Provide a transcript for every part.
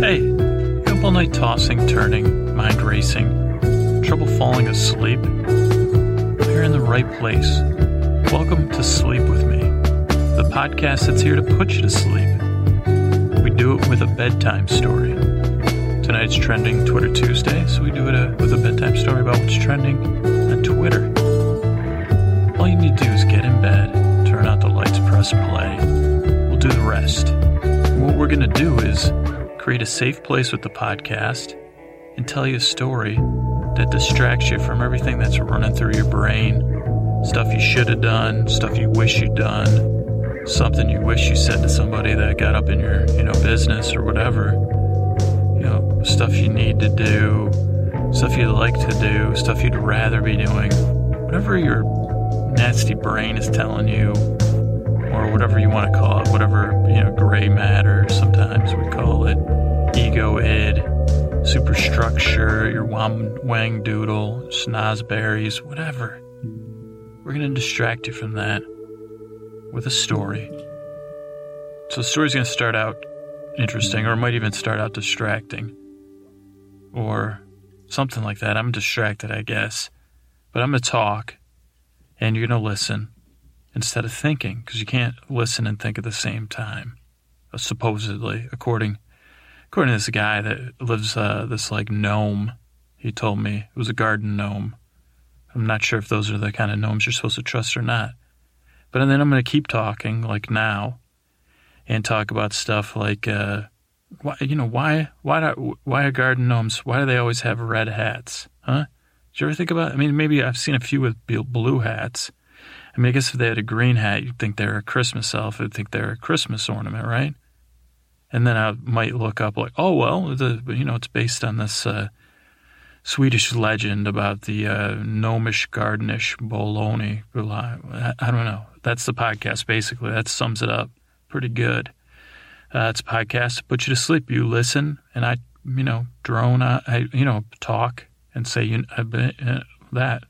Hey, up all night tossing, turning, mind racing, trouble falling asleep? You're in the right place. Welcome to Sleep With Me, the podcast that's here to put you to sleep. We do it with a bedtime story. Tonight's trending Twitter Tuesday, so we do it uh with a bedtime story about what's trending on Twitter. All you need to do is get in bed, turn out the lights, press play. We'll do the rest. What we're going to do is create a safe place with the podcast and tell you a story that distracts you from everything that's running through your brain stuff you should have done, stuff you wish you'd done, something you wish you said to somebody that got up in your, you know, business or whatever. You know, stuff you need to do, stuff you'd like to do, stuff you'd rather be doing. Whatever your nasty brain is telling you, or whatever you want to call it, whatever, you know, gray matter, sometimes we call it, ego id, superstructure, your wam wang doodle, snozberries, whatever. We're going to distract you from that with a story. So the story's going to start out interesting, or it might even start out distracting, or something like that. I'm distracted, I guess. But I'm going to talk, and you're going to listen instead of thinking, because you can't listen and think at the same time, supposedly, according according to this guy that lives uh, this like gnome. He told me it was a garden gnome. I'm not sure if those are the kind of gnomes you're supposed to trust or not. But then I'm going to keep talking like now, and talk about stuff like, uh, why, you know, why why do, why are garden gnomes? Why do they always have red hats? Huh? Did you ever think about? I mean, maybe I've seen a few with blue hats. I mean, I guess if they had a green hat, you'd think they're a Christmas elf. You'd think they're a Christmas ornament, right? And then I might look up like, oh well, the you know, it's based on this uh, Swedish legend about the uh, gnomish gardenish bologna. I, I don't know. That's the podcast basically. That sums it up pretty good. Uh, it's a podcast to put you to sleep. You listen, and I, you know, drone. I, you know, talk and say you uh, that.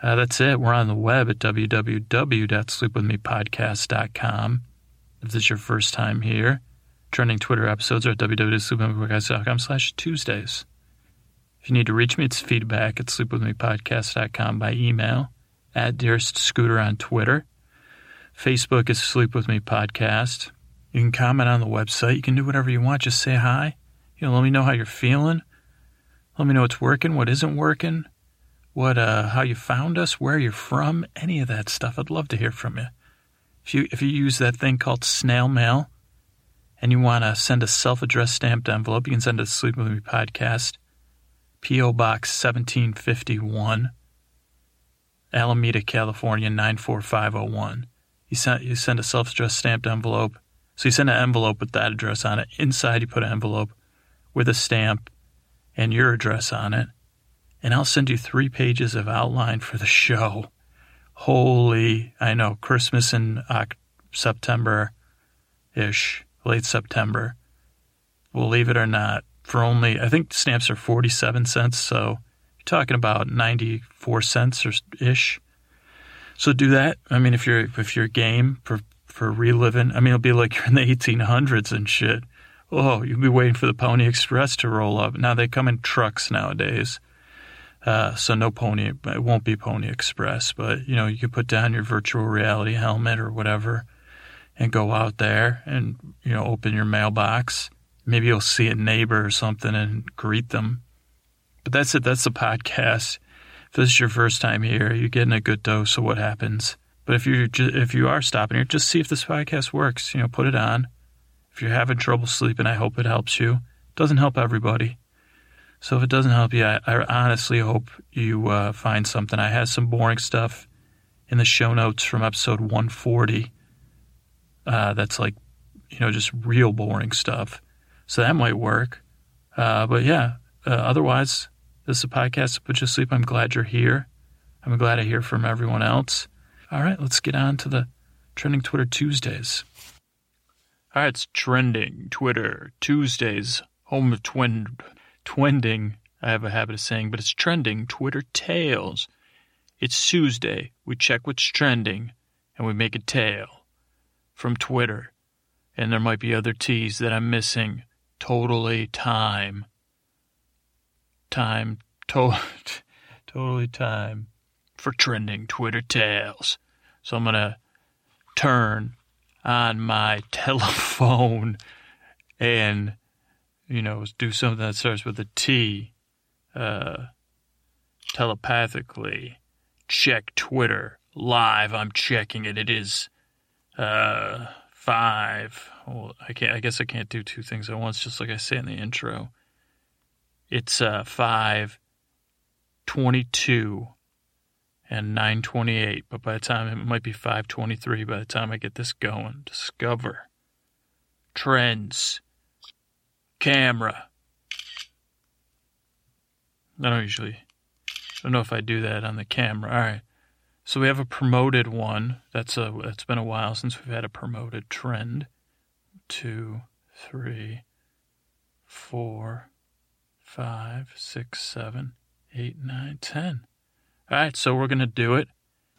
Uh, that's it. We're on the web at www.sleepwithmepodcast.com. If this is your first time here, trending Twitter episodes are at www.sleepwithmepodcast.com slash Tuesdays. If you need to reach me, it's feedback at sleepwithmepodcast.com by email, at Dearest Scooter on Twitter. Facebook is Sleep With Me Podcast. You can comment on the website. You can do whatever you want. Just say hi. You know, let me know how you're feeling. Let me know what's working, what isn't working, what uh, how you found us, where you're from, any of that stuff. I'd love to hear from you. If you if you use that thing called snail mail, and you want to send a self-addressed stamped envelope, you can send it to Sleep With Me Podcast, P.O. Box 1751, Alameda, California 94501. You send you send a self-addressed stamped envelope. So you send an envelope with that address on it. Inside you put an envelope with a stamp and your address on it. And I'll send you three pages of outline for the show. Holy, I know, Christmas in September ish, late September. We'll leave it or not for only, I think stamps are 47 cents. So you're talking about 94 cents or ish. So do that. I mean, if you're, if you're game for, for reliving, I mean, it'll be like you're in the 1800s and shit. Oh, you'll be waiting for the Pony Express to roll up. Now they come in trucks nowadays. Uh, so no Pony, it won't be Pony Express, but you know, you could put down your virtual reality helmet or whatever and go out there and, you know, open your mailbox. Maybe you'll see a neighbor or something and greet them. But that's it. That's the podcast. If this is your first time here, you're getting a good dose of what happens. But if you if you are stopping here, just see if this podcast works. You know, put it on. If you're having trouble sleeping, I hope it helps you. It doesn't help everybody. So if it doesn't help you, I, I honestly hope you uh, find something. I had some boring stuff in the show notes from episode 140. Uh, that's like, you know, just real boring stuff. So that might work. Uh, but yeah, uh, otherwise, this is a podcast to put you to sleep. I'm glad you're here. I'm glad I hear from everyone else. All right, let's get on to the trending Twitter Tuesdays. All right, it's trending Twitter Tuesdays, home of twin twending, I have a habit of saying, but it's trending Twitter tales. It's Tuesday. We check what's trending and we make a tale from Twitter. And there might be other T's that I'm missing. totally time. Time, to- totally time for trending Twitter tales. So I'm going to turn on my telephone and, you know, do something that starts with a T, uh, telepathically. Check Twitter live. I'm checking it. It is, uh, five. Well, I can't, I guess I can't do two things at once, just like I say in the intro. It's, uh, five twenty-two and 928 but by the time it might be 523 by the time i get this going. Discover. Trends. Camera. I don't usually I don't know if i do that on the camera. All right so we have a promoted one that's a it's been a while since we've had a promoted trend two three four five six seven eight nine ten all right, so we're to do it.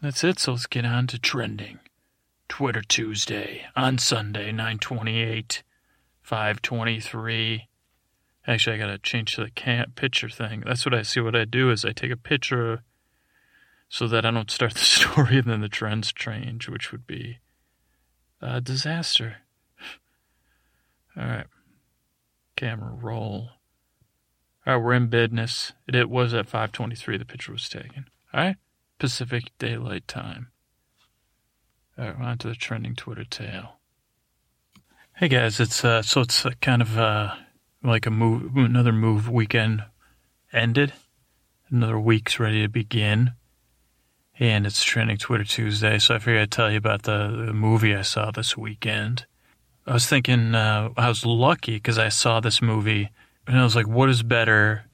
That's it. So let's get on to trending. Twitter Tuesday on Sunday, 928, 523. Actually, I got to change the can- picture thing. That's what I see. What I do is I take a picture so that I don't start the story and then the trends change, which would be a disaster. All right. Camera roll. All right, we're in business. It, it was at 523 the picture was taken. All right, Pacific Daylight Time. All right, on to the trending Twitter tale. Hey guys, it's uh, so it's kind of uh, like a move, another move weekend ended. Another week's ready to begin, and it's trending Twitter Tuesday. So I figured I'd tell you about the, the movie I saw this weekend. I was thinking uh, I was lucky because I saw this movie, and I was like, "What is better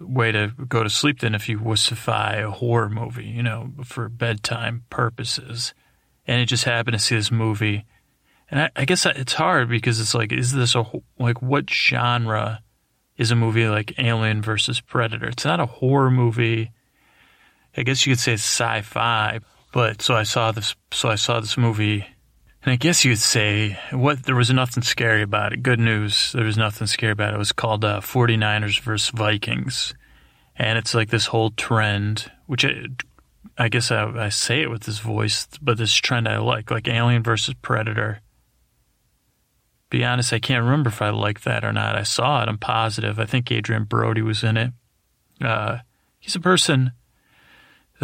way to go to sleep than if you wussify a horror movie, you know, for bedtime purposes. And it just happened to see this movie. And I, I guess it's hard because it's like, is this a, like, what genre is a movie like Alien versus Predator? It's not a horror movie. I guess you could say it's sci-fi, but so I saw this, so I saw this movie and I guess you could say what there was nothing scary about it. Good news, there was nothing scary about it. It was called uh, 49ers versus Vikings. And it's like this whole trend, which I, I guess I, I say it with this voice, but this trend I like, like Alien versus Predator. Be honest, I can't remember if I liked that or not. I saw it. I'm positive. I think Adrien Brody was in it. Uh, he's a person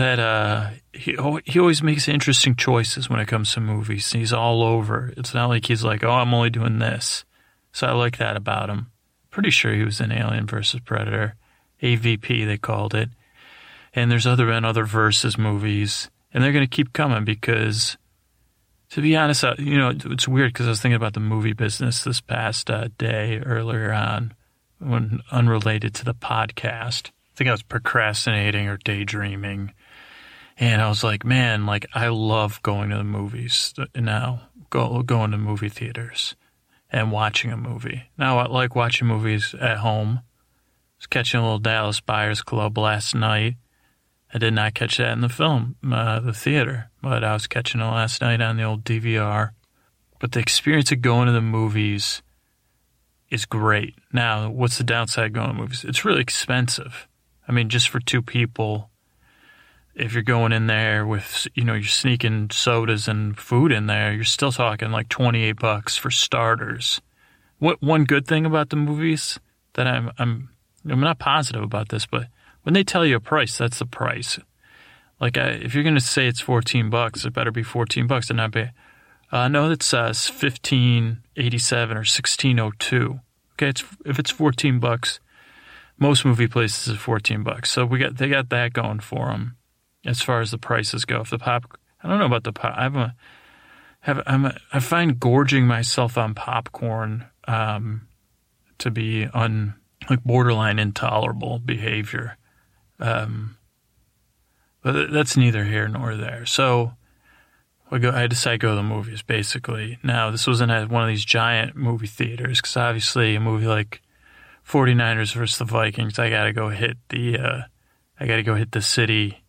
that uh, he he always makes interesting choices when it comes to movies. He's all over. It's not like he's like, oh, I'm only doing this. So I like that about him. Pretty sure he was in Alien versus Predator, AVP they called it. And there's other and other versus movies, and they're going to keep coming because, to be honest, uh, you know, it's weird because I was thinking about the movie business this past uh, day earlier on, when unrelated to the podcast. I think I was procrastinating or daydreaming and I was like, man, like I love going to the movies now, go going to movie theaters and watching a movie. Now I like watching movies at home. Was catching a little Dallas Buyers Club last night. I did not catch that in the film, uh, the theater, but I was catching it last night on the old DVR. But the experience of going to the movies is great. Now, what's the downside going to movies? It's really expensive. I mean, just for two people, if you're going in there with you know you're sneaking sodas and food in there, you're still talking like 28 bucks for starters. What one good thing about the movies that I'm I'm I'm not positive about this, but when they tell you a price, that's the price. Like I, if you're gonna say it's 14 bucks, it better be 14 bucks and not be. Uh, no, it says 1587 or 1602. Okay, it's if it's 14 bucks, most movie places is 14 bucks. So we got they got that going for them as far as the prices go. If the pop, I don't know about the pop. I'm a, have I'm a, I find gorging myself on popcorn um, to be un like borderline intolerable behavior. Um, but that's neither here nor there. So I go. I decided to go to the movies. Basically, now this wasn't at one of these giant movie theaters because obviously a movie like 49ers versus the Vikings, I got to go hit the. Uh, I got to go hit the city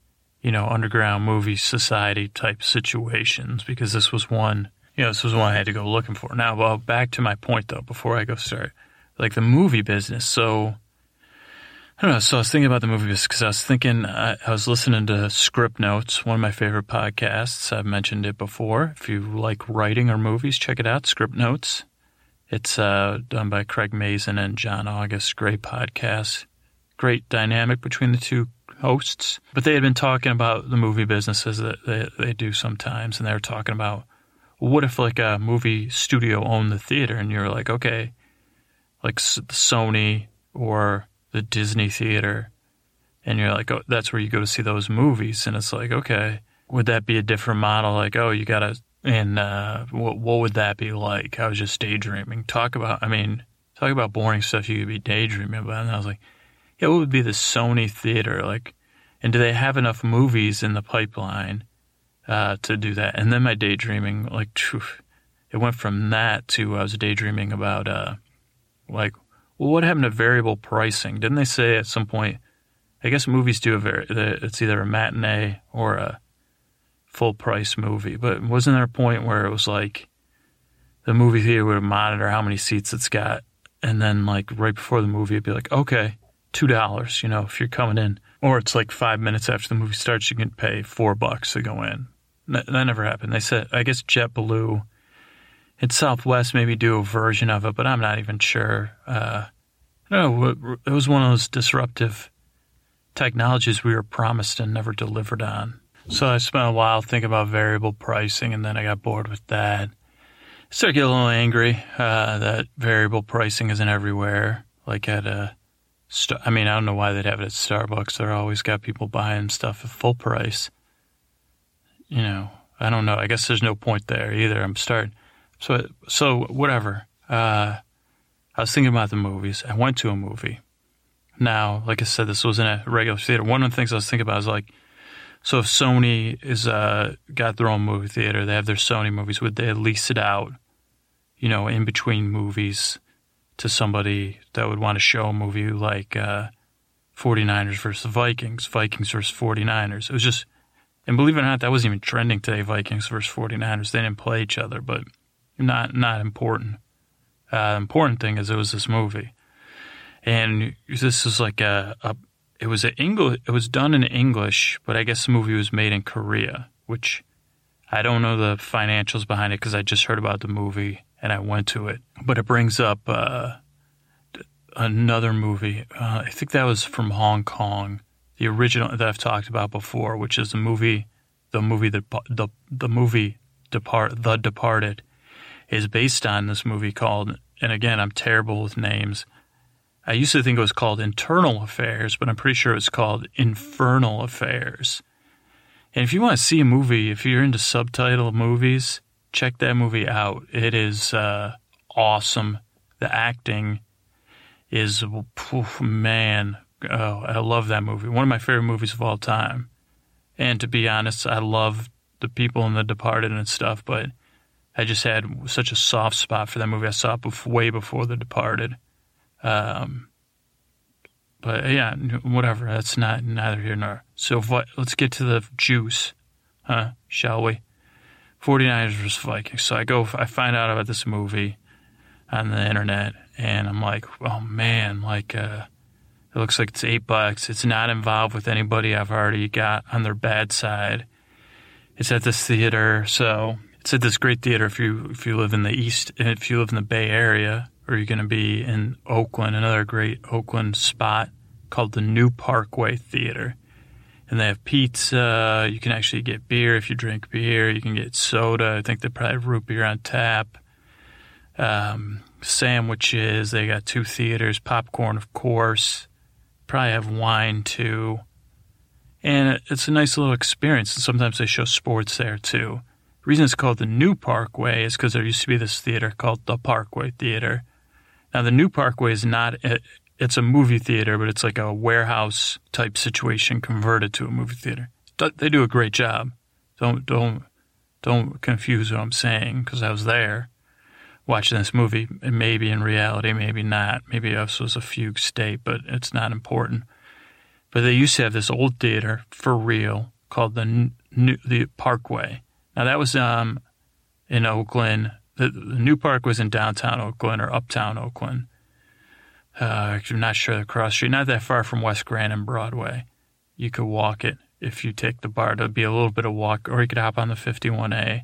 you know, underground movie society type situations because this was one, you know, this was one I had to go looking for. Now, well, back to my point though, before I go start, like the movie business. So I don't know. So I was thinking about the movie business because I was thinking I, I was listening to Scriptnotes, one of my favorite podcasts. I've mentioned it before. If you like writing or movies, check it out. Scriptnotes. It's uh, done by Craig Mazin and John August. Great podcast. Great dynamic between the two hosts. But they had been talking about the movie businesses that they, they do sometimes, and they were talking about what if like a movie studio owned the theater, and you're like, okay, like Sony or the Disney theater, and you're like, oh, that's where you go to see those movies, and it's like, okay, would that be a different model? Like, oh, you gotta and uh, what what would that be like? I was just daydreaming. Talk about, I mean, talk about boring stuff you could be daydreaming about. And I was like, yeah, what would be the Sony theater like? And do they have enough movies in the pipeline uh, to do that? And then my daydreaming, like, phew, it went from that to I was daydreaming about, uh, like, well, what happened to variable pricing? Didn't they say at some point? I guess movies do a very, it's either a matinee or a full price movie. But wasn't there a point where it was like the movie theater would monitor how many seats it's got, and then like right before the movie, it'd be like, okay, two dollars, you know, if you're coming in, or it's like five minutes after the movie starts, you can pay four bucks to go in. That, never happened. They said, I guess JetBlue and Southwest maybe do a version of it, but I'm not even sure. Uh, I don't know. It was one of those disruptive technologies we were promised and never delivered on. So I spent a while thinking about variable pricing, and then I got bored with that. Started getting a little angry uh, that variable pricing isn't everywhere. Like at a, I mean, I don't know why they'd have it at Starbucks. They're always got people buying stuff at full price. You know, I don't know. I guess there's no point there either. I'm starting. So, so whatever. Uh, I was thinking about the movies. I went to a movie. Now, like I said, this was in a regular theater. One of the things I was thinking about is like, so if Sony is uh, got their own movie theater, they have their Sony movies, would they lease it out, you know, in between movies to somebody that would want to show a movie like uh, 49ers versus Vikings, Vikings versus 49ers? It was just, and believe it or not, that wasn't even trending today, Vikings versus 49ers. They didn't play each other, but not not important. Uh, important thing is it was this movie. And this is like a, a it was a English. It was done in English, but I guess the movie was made in Korea, which I don't know the financials behind it because I just heard about the movie and I went to it. But it brings up uh, another movie. Uh, I think that was from Hong Kong, the original that I've talked about before, which is the movie, the movie that the the movie Depart The Departed is based on this movie called. And again, I'm terrible with names. I used to think it was called Internal Affairs, but I'm pretty sure it's called Infernal Affairs. And if you want to see a movie, if you're into subtitle movies, check that movie out. It is uh, awesome. The acting is, oof, man, oh, I love that movie. One of my favorite movies of all time. And to be honest, I love the people in The Departed and stuff, but I just had such a soft spot for that movie. I saw it way before The Departed. Um, but yeah, whatever. That's not neither here nor. So let's get to the juice, huh? Shall we? 49ers versus Vikings. So I go, I find out about this movie on the internet, and I'm like, oh man, like, uh, it looks like it's eight bucks. It's not involved with anybody I've already got on their bad side. It's at this theater, so it's at this great theater if you if you live in the east, if you live in the Bay Area or you're going to be in Oakland, another great Oakland spot called the New Parkway Theater. And they have pizza. You can actually get beer if you drink beer. You can get soda. I think they probably have root beer on tap. Um, sandwiches. They got two theaters. Popcorn, of course. Probably have wine too. And it's a nice little experience. And sometimes they show sports there too. The reason it's called the New Parkway is because there used to be this theater called the Parkway Theater now, the new Parkway is not, it's a movie theater, but it's like a warehouse type situation converted to a movie theater. They do a great job. Don't, don't, don't confuse what I'm saying because I was there watching this movie. And maybe in reality, maybe not. Maybe this was a fugue state, but it's not important. But they used to have this old theater for real called the New, the Parkway. Now that was um, in Oakland, the, the new park was in downtown Oakland or uptown Oakland. Uh, I'm not sure the cross street, not that far from West Grand and Broadway. You could walk it if you take the BART. It'd be a little bit of walk, or you could hop on the 51A.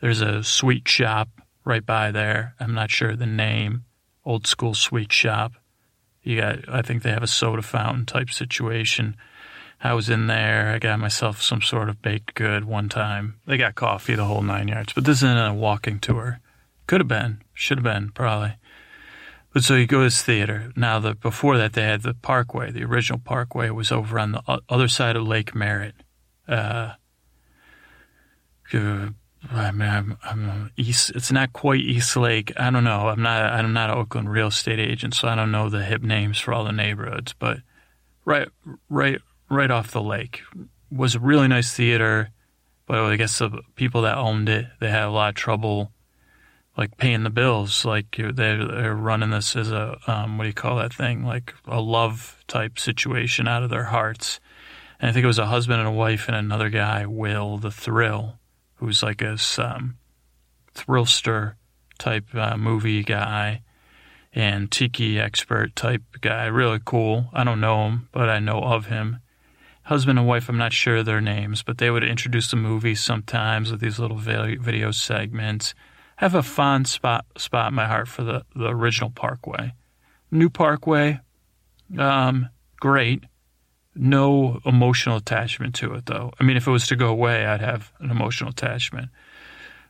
There's a sweet shop right by there. I'm not sure the name. Old school sweet shop. You got, I think they have a soda fountain type situation. I was in there. I got myself some sort of baked good one time. They got coffee, the whole nine yards. But this isn't a walking tour. Could have been, should have been, probably. But so you go to this theater. Now, the before that, they had the Parkway. The original Parkway was over on the other side of Lake Merritt. Uh, I mean, I'm, I'm east. It's not quite East Lake. I don't know. I'm not. I'm not an Oakland real estate agent, so I don't know the hip names for all the neighborhoods. But right, right, right off the lake was a really nice theater. But I guess the people that owned it, they had a lot of trouble, like paying the bills. Like they're running this as a um, what do you call that thing? Like a love type situation out of their hearts. And I think it was a husband and a wife and another guy, Will the Thrill who's like a um, thrillster type uh, movie guy and tiki expert type guy. Really cool. I don't know him, but I know of him. Husband and wife, I'm not sure their names, but they would introduce the movie sometimes with these little video segments. Have a fond spot spot in my heart for the, the original Parkway. New Parkway, um, great. No emotional attachment to it, though. I mean, if it was to go away, I'd have an emotional attachment.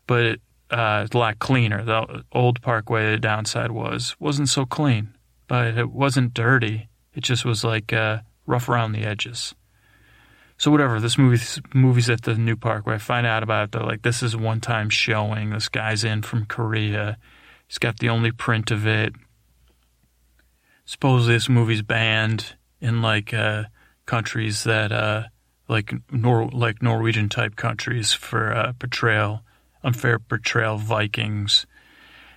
But it, uh, it's a lot cleaner. The old Parkway, the downside was wasn't so clean, but it wasn't dirty. It just was like uh, rough around the edges. So whatever, this movie movie's at the new park where I find out about it. They're like, this is one time showing. This guy's in from Korea. He's got the only print of it. Supposedly this movie's banned in like uh, countries that uh, like Nor like Norwegian type countries for uh, portrayal, unfair portrayal Vikings,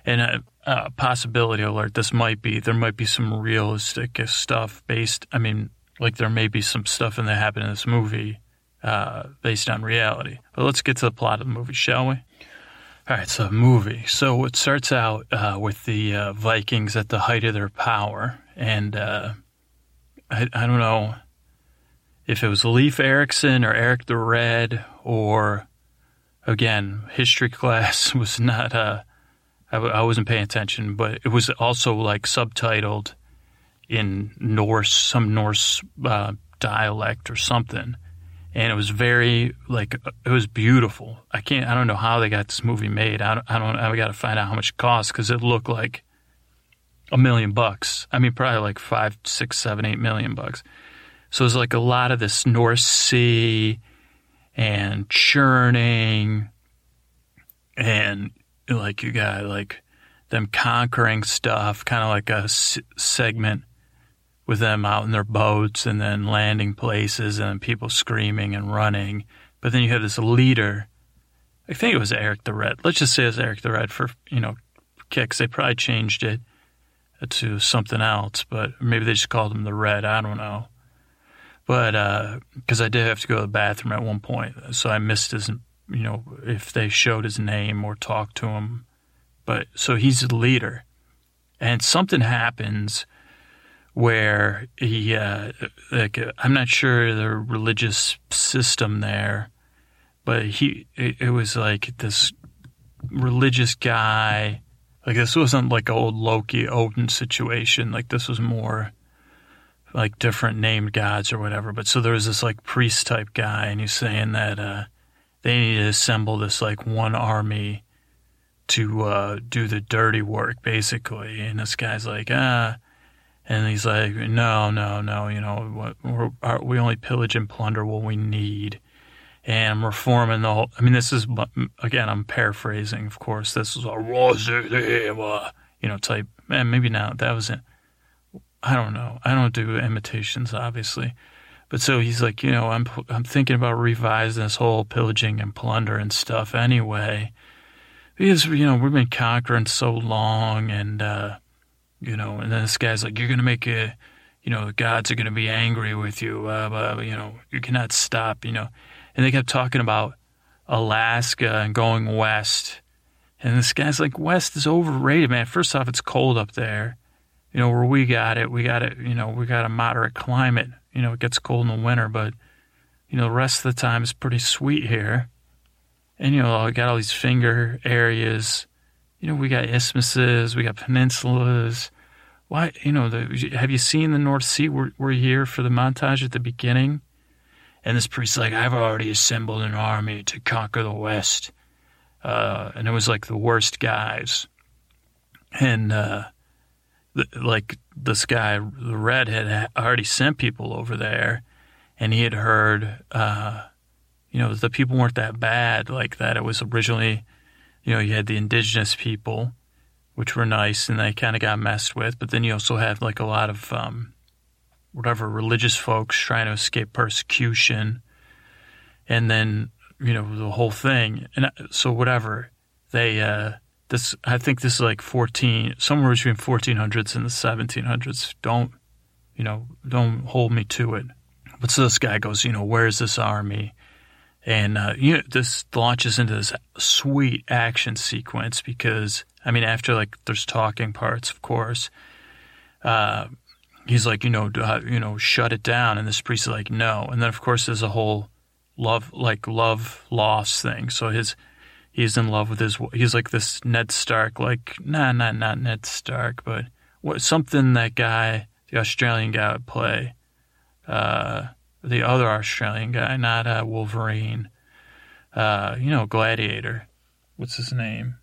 and a, a, possibility alert. This might be there might be some realistic stuff based. I mean, like there may be some stuff in that happened in this movie uh, based on reality. But let's get to the plot of the movie, shall we? All right, so movie. So it starts out uh, with the uh, Vikings at the height of their power, and uh, I, I don't know if it was Leif Erikson or Eric the Red or again history class was not uh I, I wasn't paying attention but it was also like subtitled in Norse some Norse uh, dialect or something. And it was very like it was beautiful. I can't I don't know how they got this movie made. I don't I, don't, I got to find out how much it cost because it looked like a million bucks. I mean probably like five six seven eight million bucks. So there's like a lot of this North Sea and churning and like you got like them conquering stuff, kind of like a s- segment with them out in their boats and then landing places and people screaming and running. But then you have this leader. I think it was Eric the Red. Let's just say it's Eric the Red for, you know, kicks. They probably changed it to something else, but maybe they just called him the Red. I don't know. But because uh, I did have to go to the bathroom at one point, so I missed his, you know, if they showed his name or talked to him. But so he's the leader, and something happens where he, uh, like, I'm not sure the religious system there, but he, it, it was like this religious guy. Like this wasn't like old Loki Odin situation. Like this was more like different named gods or whatever. But so there was this like priest type guy, and he's saying that uh, they need to assemble this like one army to uh, do the dirty work, basically. And this guy's like, ah. And he's like, no, no, no, you know, we only pillage and plunder what we need. And we're forming the whole, I mean, this is, again, I'm paraphrasing, of course. This is a, you know, type, and maybe not, that was it I don't know. I don't do imitations, obviously. But so he's like, you know, I'm I'm thinking about revising this whole pillaging and plunder and stuff anyway, because you know we've been conquering so long, and uh, you know, and then this guy's like, you're gonna make a, you know, the gods are gonna be angry with you, uh, but you know, you cannot stop, you know, and they kept talking about Alaska and going west, and this guy's like, west is overrated, man. First off, it's cold up there you know, where we got it, we got it, you know, we got a moderate climate. You know, it gets cold in the winter, but, you know, the rest of the time is pretty sweet here. And, you know, we got all these finger areas. You know, we got isthmuses, we got peninsulas. Why, you know, the, have you seen the North Sea? We're, we're here for the montage at the beginning. And this priest's like, I've already assembled an army to conquer the West. Uh, and it was like the worst guys. And, uh, the, like this guy, the red, had already sent people over there, and he had heard, uh, you know, the people weren't that bad like that. It was originally, you know, you had the indigenous people, which were nice, and they kind of got messed with. But then you also had like a lot of, um, whatever, religious folks trying to escape persecution, and then you know the whole thing. And uh, so whatever they. Uh, this I think this is like 14 somewhere between 1400s and the 1700s. Don't you know? Don't hold me to it. But so this guy goes, you know, where's this army? And uh, you know, this launches into this sweet action sequence because I mean, after like there's talking parts, of course. Uh, he's like, you know, uh, you know, shut it down, and this priest is like, no. And then of course there's a whole love, like love loss thing. So his he's in love with his he's like this Ned Stark like nah not not Ned Stark but what something that guy the Australian guy would play uh, the other Australian guy not uh, Wolverine uh, you know Gladiator what's his name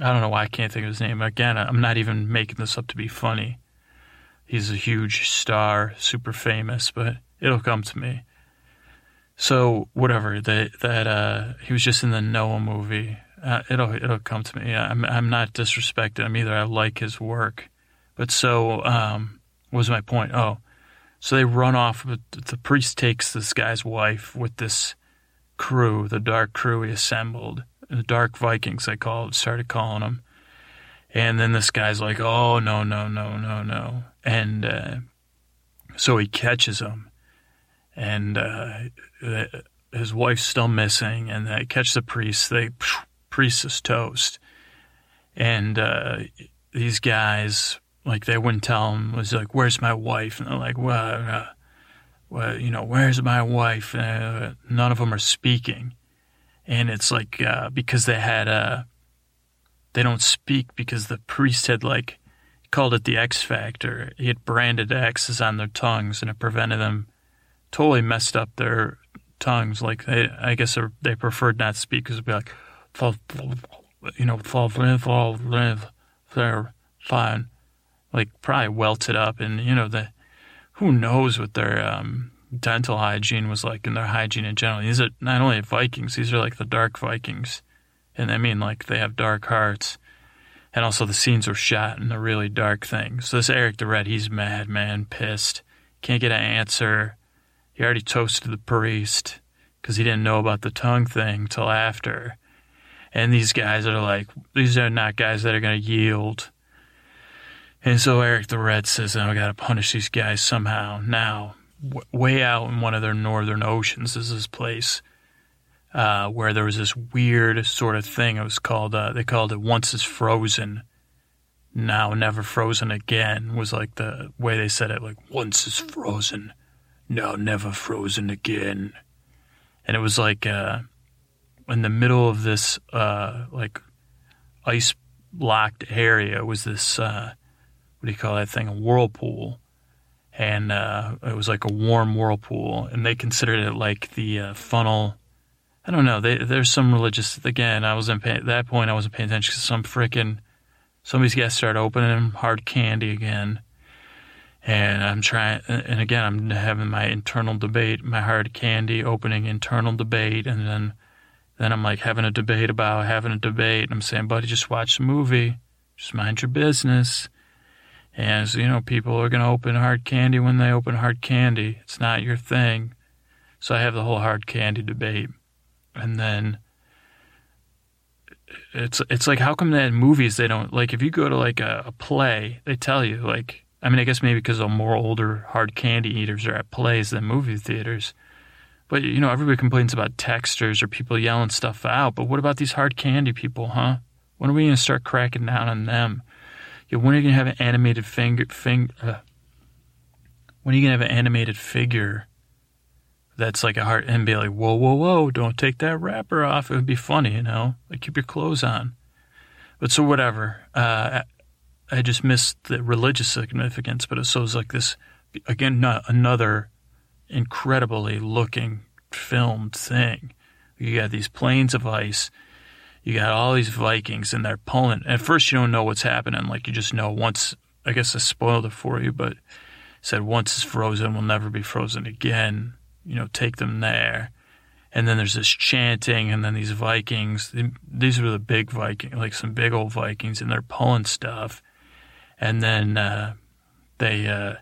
I don't know why I can't think of his name again I'm not even making this up to be funny he's a huge star super famous but it'll come to me so whatever that that uh, he was just in the Noah movie. Uh, it'll it'll come to me. I'm I'm not disrespecting him either. I like his work, but so um, what was my point? Oh, so they run off. but The priest takes this guy's wife with this crew, the dark crew he assembled, the dark Vikings. I called started calling them, and then this guy's like, oh no no no no no, and uh, so he catches them and uh, his wife's still missing, and they catch the priest. They priest is toast, and uh, these guys like they wouldn't tell him. Was like, "Where's my wife?" And they're like, "Well, uh, well, you know, where's my wife?" Uh, none of them are speaking, and it's like uh, because they had uh, they don't speak because the priest had like called it the X factor. He had branded X's on their tongues, and it prevented them totally messed up their tongues. Like they, I guess they preferred not to speak because it'd be like, you know, they're fine, like probably welted up, and you know the, who knows what their um, dental hygiene was like and their hygiene in general. These are not only Vikings; these are like the dark Vikings, and I mean like they have dark hearts. And also the scenes were shot in a really dark thing. So this Eric the Red, he's mad, man, pissed. Can't get an answer he already toasted the priest because he didn't know about the tongue thing till after. And these guys are like, these are not guys that are going to yield. And so Eric the Red says, I got to punish these guys somehow. Now, w- way out in one of their northern oceans is this place uh, where there was this weird sort of thing. It was called, uh, they called it Once is Frozen, Now Never Frozen Again, was like the way they said it, like, Once is Frozen now never frozen again. And it was like uh, in the middle of this uh, like ice locked area was this uh, what do you call that thing? A whirlpool. And uh, it was like a warm whirlpool, and they considered it like the uh, funnel. I don't know. They, there's some religious. Again, I wasn't pay, at that point. I wasn't paying attention. because Some freaking somebody's got to start opening hard candy again and I'm trying, and again, I'm having my internal debate, my hard candy opening internal debate, and then, then I'm like having a debate about having a debate, and I'm saying, buddy, just watch the movie, just mind your business. And you know, people are going to open hard candy when they open hard candy. It's not your thing. So I have the whole hard candy debate, and then it's it's like how come that in movies they don't like if you go to like a, a play they tell you like I mean, I guess maybe because the more older hard candy eaters are at plays than movie theaters. But, you know, everybody complains about texters or people yelling stuff out. But what about these hard candy people, huh? When are we going to start cracking down on them? Yeah, when are you gonna have an animated finger? Fing, uh, when are you gonna have an animated figure? That's like a heart and be like, whoa, whoa, whoa! Don't take that wrapper off. It would be funny, you know. Like keep your clothes on. But so whatever. Uh, I just missed the religious significance, but it so like this again, not another incredibly looking filmed thing. You got these plains of ice. You got all these Vikings, and they're pulling. At first, you don't know what's happening. Like you just know once. I guess I spoiled it for you, but said once it's frozen, we'll never be frozen again. You know, take them there. And then there's this chanting, and then these Vikings. These were the big Viking, like some big old Vikings, and they're pulling stuff. And then uh, they uh,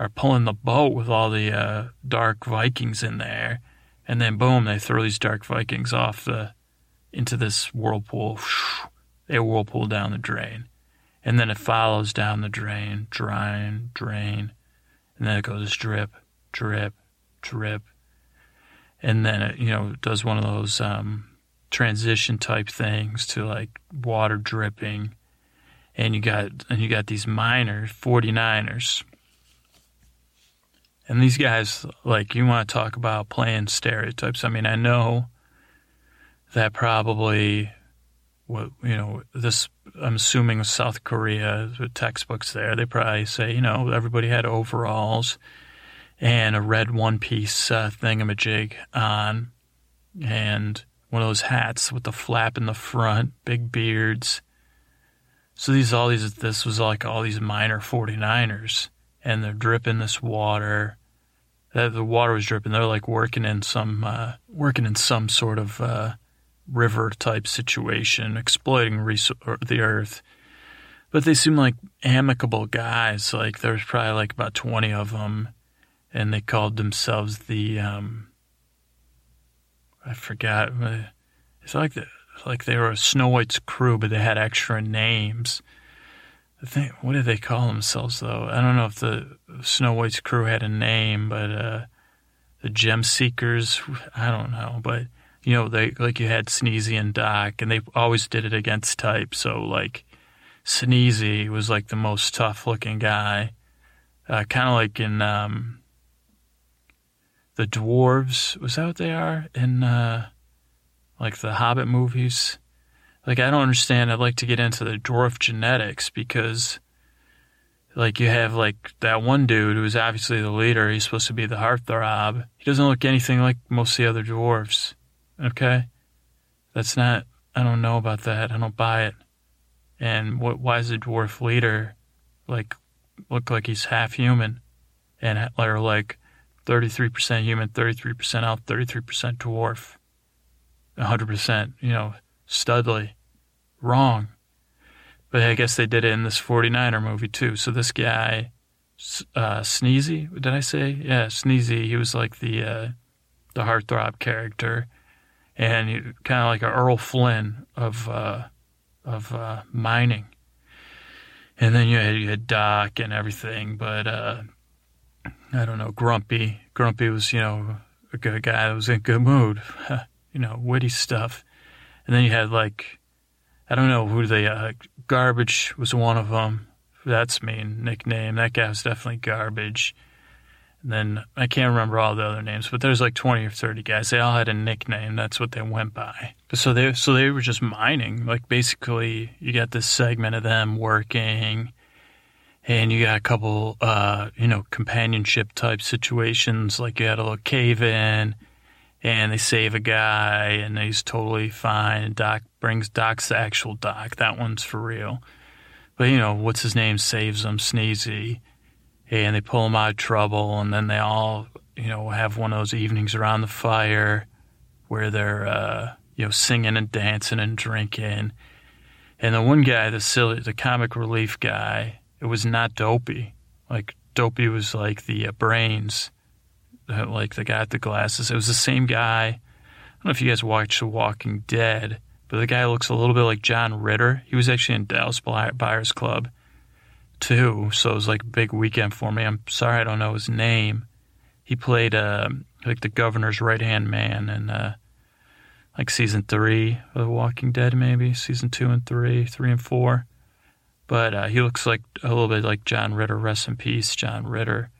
are pulling the boat with all the uh, dark Vikings in there, and then boom, they throw these dark Vikings off the into this whirlpool. They whirlpool down the drain, and then it follows down the drain, drain, drain, and then it goes drip, drip, drip, and then it you know does one of those um, transition type things to like water dripping, and you got and you got these miners, 49ers and these guys, like, you want to talk about playing stereotypes. I mean, I know that probably, what you know, this. I'm assuming South Korea, the textbooks there, they probably say, you know, everybody had overalls and a red one piece uh, thingamajig on, and one of those hats with the flap in the front, big beards. So these all these this was like all these miner 49ers and they're dripping this water. The water was dripping. They're like working in some uh, working in some sort of uh, river type situation, exploiting res- the earth. But they seem like amicable guys. Like there's probably like about twenty of them, and they called themselves the um, I forgot. Uh, it's like the, like they were Snow White's crew, but they had extra names. I think what did they call themselves though? I don't know if the Snow White's crew had a name, but uh, the Gem Seekers, I don't know, but you know they like you had Sneezy and Doc, and they always did it against type. So like Sneezy was like the most tough looking guy, uh, kind of like in um, the dwarves. Was that what they are in uh, like the Hobbit movies? like I don't understand. I'd like to get into the dwarf genetics because like you have like that one dude who's obviously the leader. He's supposed to be the heartthrob. He doesn't look anything like most of the other dwarves. Okay, that's not. I don't know about that. I don't buy it. And what? Why is the dwarf leader like look like he's half human, and or like thirty three percent human, thirty three percent elf, thirty three percent dwarf, hundred percent. You know studly. Wrong. But I guess they did it in this 49er movie too. So this guy, uh, Sneezy, did I say? Yeah, Sneezy. He was like the uh, the heartthrob character, and kind of like a Errol Flynn of uh, of uh, mining. And then you had, you had Doc and everything, but uh, I don't know, Grumpy. Grumpy was you know a good guy that was in good mood, you know, witty stuff. And then you had like, I don't know who they, uh, Garbage was one of them. That's mean nickname. That guy was definitely Garbage. And then I can't remember all the other names, but there's like 20 or 30 guys. They all had a nickname. That's what they went by. So they, so they were just mining. Like basically, you got this segment of them working, and you got a couple, uh, you know, companionship type situations. Like you had a little cave in, and they save a guy and he's totally fine. And Doc brings Doc's the actual Doc. That one's for real. But you know, what's his name saves him, Sneezy. And they pull him out of trouble and then they all, you know, have one of those evenings around the fire where they're uh, you know, singing and dancing and drinking. And the one guy, the silly the comic relief guy, it was not dopey. Like Dopey was like the uh, brains like the guy at the glasses. It was the same guy. I don't know if you guys watched The Walking Dead, but the guy looks a little bit like John Ritter. He was actually in Dallas Buyers Club too, so it was like a big weekend for me. I'm sorry I don't know his name. He played uh, like the governor's right hand man in uh, like season three of The Walking Dead, maybe season two and three, three and four. but uh, he looks like a little bit like John Ritter. Rest in peace, John Ritter.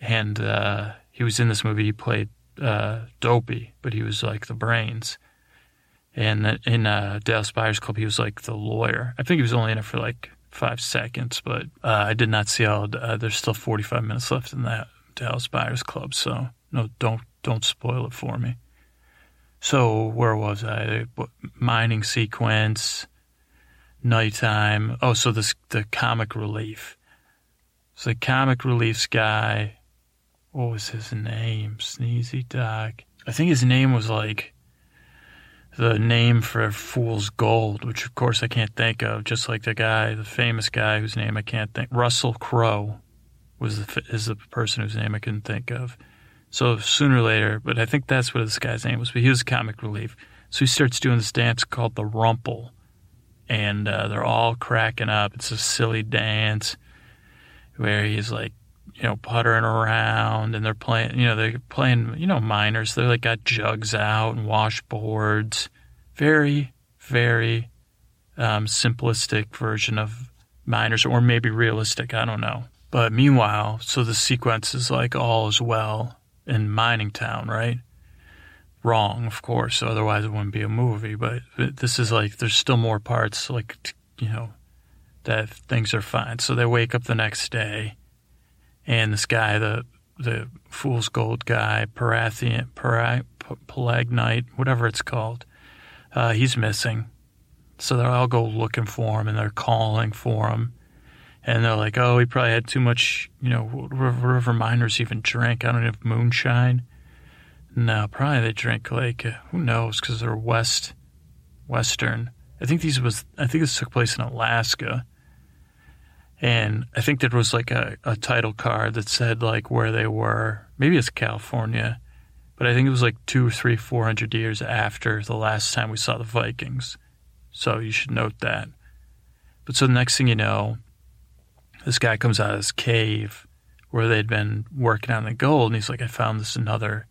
And uh, he was in this movie. He played uh, Dopey, but he was like the brains. And in uh, Dallas Buyers Club, he was like the lawyer. I think he was only in it for like five seconds, but uh, I did not see all. Uh, there's still 45 minutes left in that Dallas Buyers Club, so no, don't don't spoil it for me. So where was I? Mining sequence, nighttime. Oh, so this the comic relief. So the comic relief guy. What was his name? Sneezy Doc. I think his name was like the name for Fool's Gold, which of course I can't think of. Just like the guy, the famous guy whose name I can't think. Russell Crowe was the, is the person whose name I couldn't think of. So sooner or later, but I think that's what this guy's name was. But he was a comic relief. So he starts doing this dance called the Rumple, and uh, they're all cracking up. It's a silly dance where he's like, you know, puttering around, and they're playing. You know, they're playing. You know, miners. They're like got jugs out and washboards. Very, very um, simplistic version of miners, or maybe realistic. I don't know. But meanwhile, so the sequence is like all is well in mining town, right? Wrong, of course. Otherwise, it wouldn't be a movie. But this is like there's still more parts, like you know, that things are fine. So they wake up the next day, and this guy, the the fool's gold guy, Parathian, Palagnite, whatever it's called, uh, he's missing. So they'll all go looking for him, and they're calling for him and they're like, "Oh, he probably had too much, you know, whatever miners even drink. I don't know if moonshine. No, probably they drink like uh, who knows because they're west, western. I think these was I think this took place in Alaska, and I think there was like a, a title card that said like where they were. Maybe it's California, but I think it was like two three, four hundred years after the last time we saw the Vikings. So you should note that. But so the next thing you know, this guy comes out of this cave where they'd been working on the gold, and he's like, I found this another,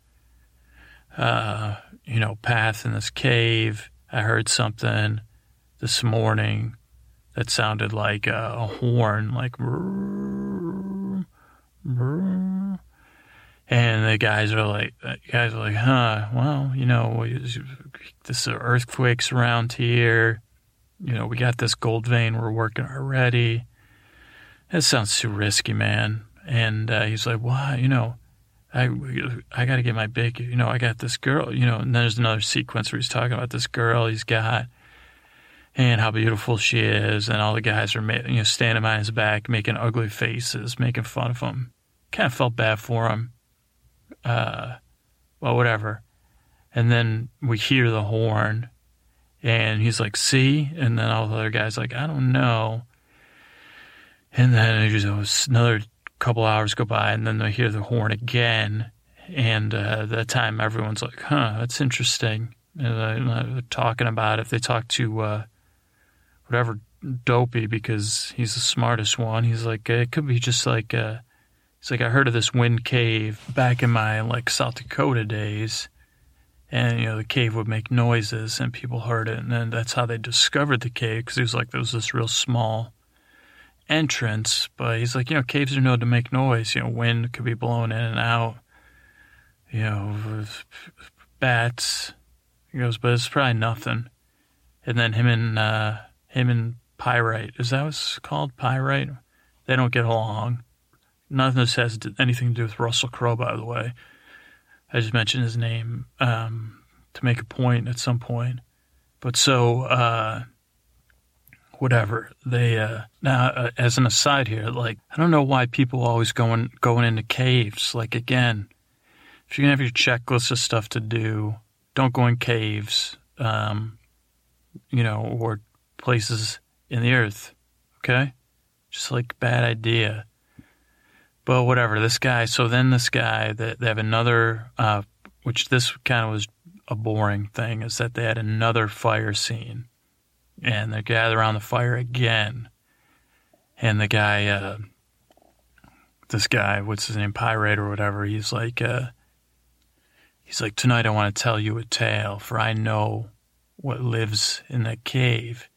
uh, you know, path in this cave. I heard something this morning that sounded like a, horn, like, and the guys are like, guys are like, huh, well, you know, this earthquakes around here. You know, we got this gold vein we're working already that sounds too risky, man. And uh, he's like, why? You know, I, I got to get my big, you know, I got this girl, you know, and there's another sequence where he's talking about this girl he's got and how beautiful she is. And all the guys are, you know, standing behind his back, making ugly faces, making fun of him. Kind of felt bad for him. Uh, well, whatever. And then we hear the horn and he's like, see? And then all the other guys like, I don't know. And then just, another couple hours go by, and then they hear the horn again. And uh, that time, everyone's like, "Huh, that's interesting." And they're talking about if they talk to uh, whatever Dopey because he's the smartest one. He's like, it could be just like, uh, he's like, I heard of this wind cave back in my like South Dakota days, and you know the cave would make noises, and people heard it, and then that's how they discovered the cave because it was like there was this real small entrance, but he's like, you know, caves are known to make noise. You know, wind could be blowing in and out. You know, bats. He goes, but it's probably nothing. And then him and uh, him and Pyrite. Is that what's called? Pyrite. They don't get along. None of this has anything to do with Russell Crowe, by the way. I just mentioned his name um, to make a point at some point. But so uh, whatever they uh now uh, as an aside here like i don't know why people always going going into caves like again if you're gonna have your checklist of stuff to do don't go in caves um you know or places in the earth okay just like bad idea but whatever this guy so then this guy that they have another uh which this kind of was a boring thing is that they had another fire scene and they gather around the fire again. And the guy, uh, this guy, what's his name, Pirate or whatever, he's like, uh, he's like, tonight I want to tell you a tale, for I know what lives in that cave.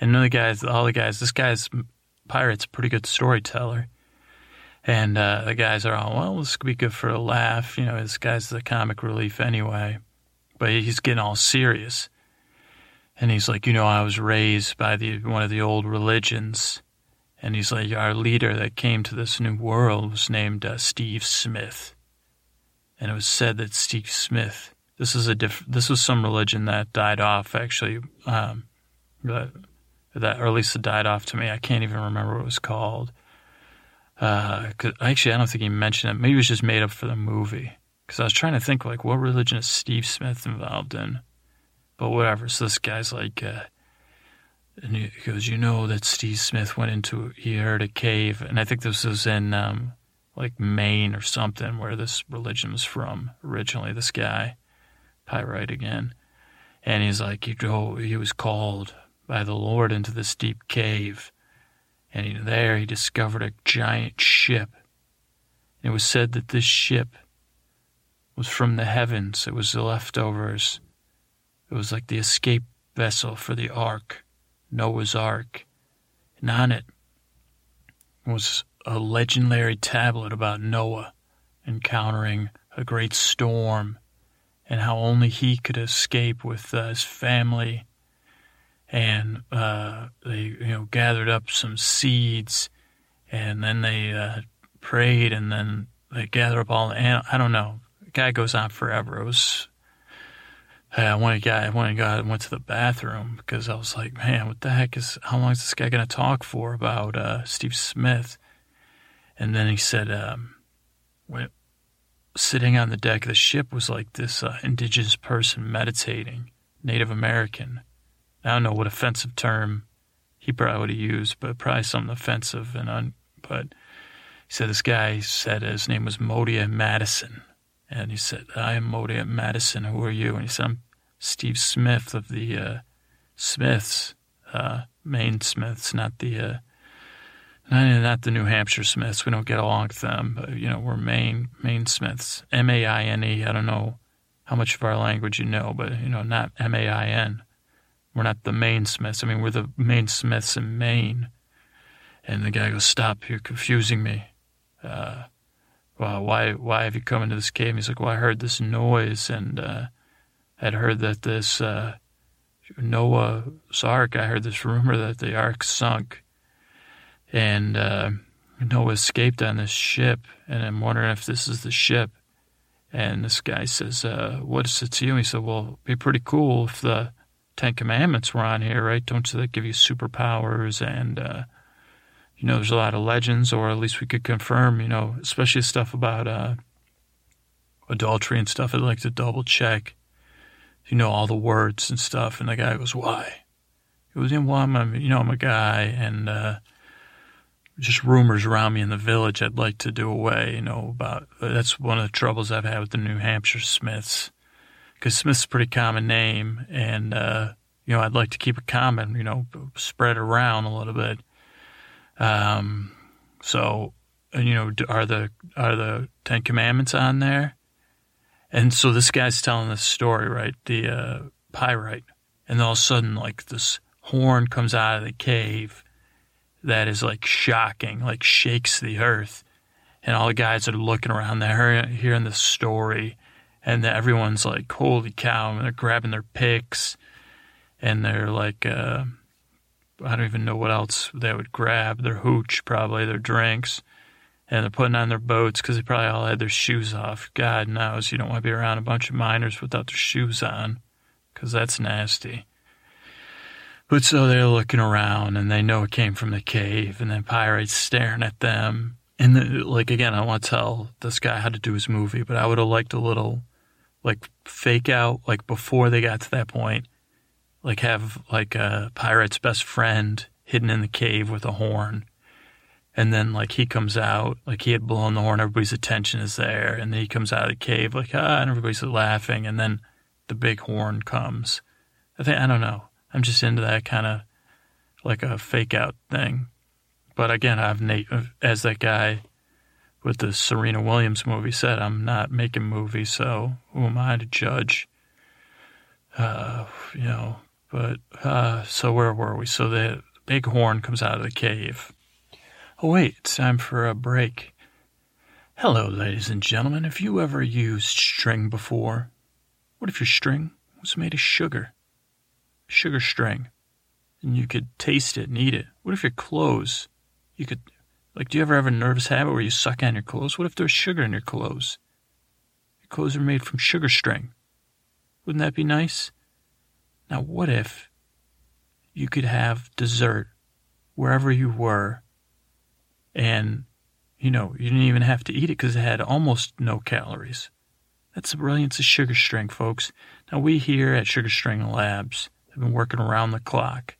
And the guys, all the guys, this guy's Pyrite's a pretty good storyteller. And uh, the guys are all, well, this could be good for a laugh. You know, this guy's the comic relief anyway. But he's getting all serious. And he's like, you know, I was raised by the one of the old religions. And he's like, our leader that came to this new world was named uh, Steve Smith. And it was said that Steve Smith, this is a diff- this was some religion that died off actually, um, that, or at least it died off to me. I can't even remember what it was called. Uh, cause actually, I don't think he mentioned it. Maybe it was just made up for the movie. Because I was trying to think, like, what religion is Steve Smith involved in? But whatever. So this guy's like, uh, and he goes, you know that Steve Smith went into, he heard a cave, and I think this was in, um, like Maine or something, where this religion was from originally. This guy, Pyrite again, and he's like, you know, he was called by the Lord into this deep cave, and there he discovered a giant ship. It was said that this ship was from the heavens. It was the leftovers it was like the escape vessel for the Ark, Noah's Ark. And on it was a legendary tablet about Noah encountering a great storm and how only he could escape with uh, his family. And uh, they, you know, gathered up some seeds, and then they uh, prayed, and then they gathered up all. And I don't know. The guy goes on forever. It was I went to I went and got went to the bathroom because I was like, man, what the heck is how long is this guy gonna talk for about uh, Steve Smith? And then he said, um, when, sitting on the deck of the ship was like this uh, indigenous person meditating, Native American. I don't know what offensive term he probably would have used, but probably something offensive and un. But he said this guy said his name was Modia Madison. And he said, I am Modia Madison. Who are you? And he said, I'm Steve Smith of the uh, Smiths, uh, Maine Smiths, not the uh, not, not the New Hampshire Smiths. We don't get along with them, but you know we're Maine Maine Smiths. M A I N E. I don't know how much of our language you know, but you know not M A I N. We're not the Maine Smiths. I mean we're the Maine Smiths in Maine. And the guy goes, "Stop! You're confusing me." Uh, well, why why have you come into this cave? And he's like, well, I heard this noise and uh, I'd heard that this uh, Noah's Ark, I heard this rumor that the Ark sunk and uh, Noah escaped on this ship. And I'm wondering if this is the ship. And this guy says, uh, what is it to you? And he said, well, it'd be pretty cool if the Ten Commandments were on here, right? Don't they give you superpowers and uh, you know, there's a lot of legends, or at least we could confirm, you know, especially stuff about uh, adultery and stuff. I'd like to double check, you know, all the words and stuff. And the guy goes, "Why?" It was in one. I'm, you know, I'm a guy, and uh, just rumors around me in the village. I'd like to do away, you know, about. That's one of the troubles I've had with the New Hampshire Smiths, because Smith's a pretty common name, and uh, you know, I'd like to keep it common, you know, spread around a little bit um, so, you know, are the are the Ten Commandments on there? And so this guy's telling this story, right? The uh, pyrite, and all of a sudden, like this horn comes out of the cave that is like shocking, like shakes the earth. And all the guys are looking around, they're hearing the story, and everyone's like, "Holy cow!" And they're grabbing their picks, and they're like, uh, I don't even know what else they would grab. Their hooch, probably their drinks, and they're putting on their boats because they probably all had their shoes off. God knows you don't want to be around a bunch of miners without their shoes on, because that's nasty. But so they're looking around and they know it came from the cave, and then Pyrite's staring at them. And the, like again, I want to tell this guy how to do his movie, but I would have liked a little like fake out, like before they got to that point like have like a pirate's best friend hidden in the cave with a horn. And then like he comes out, like he had blown the horn, everybody's attention is there, and then he comes out of the cave like ah, and everybody's laughing, and then the big horn comes. I think I don't know. I'm just into that kind of like a fake out thing. But again, I've Nate as that guy with the Serena Williams movie said, I'm not making movies, so who am I to judge? Uh, you know, But, uh, so where were we? So the big horn comes out of the cave. Oh, wait, it's time for a break. Hello, ladies and gentlemen. Have you ever used string before? What if your string was made of sugar? Sugar string. And you could taste it and eat it. What if your clothes, you could, like, do you ever have a nervous habit where you suck on your clothes? What if there's sugar in your clothes? Your clothes are made from sugar string. Wouldn't that be nice? Now, what if you could have dessert wherever you were and, you know, you didn't even have to eat it because it had almost no calories? That's the brilliance of Sugar String, folks. Now, we here at Sugar String Labs have been working around the clock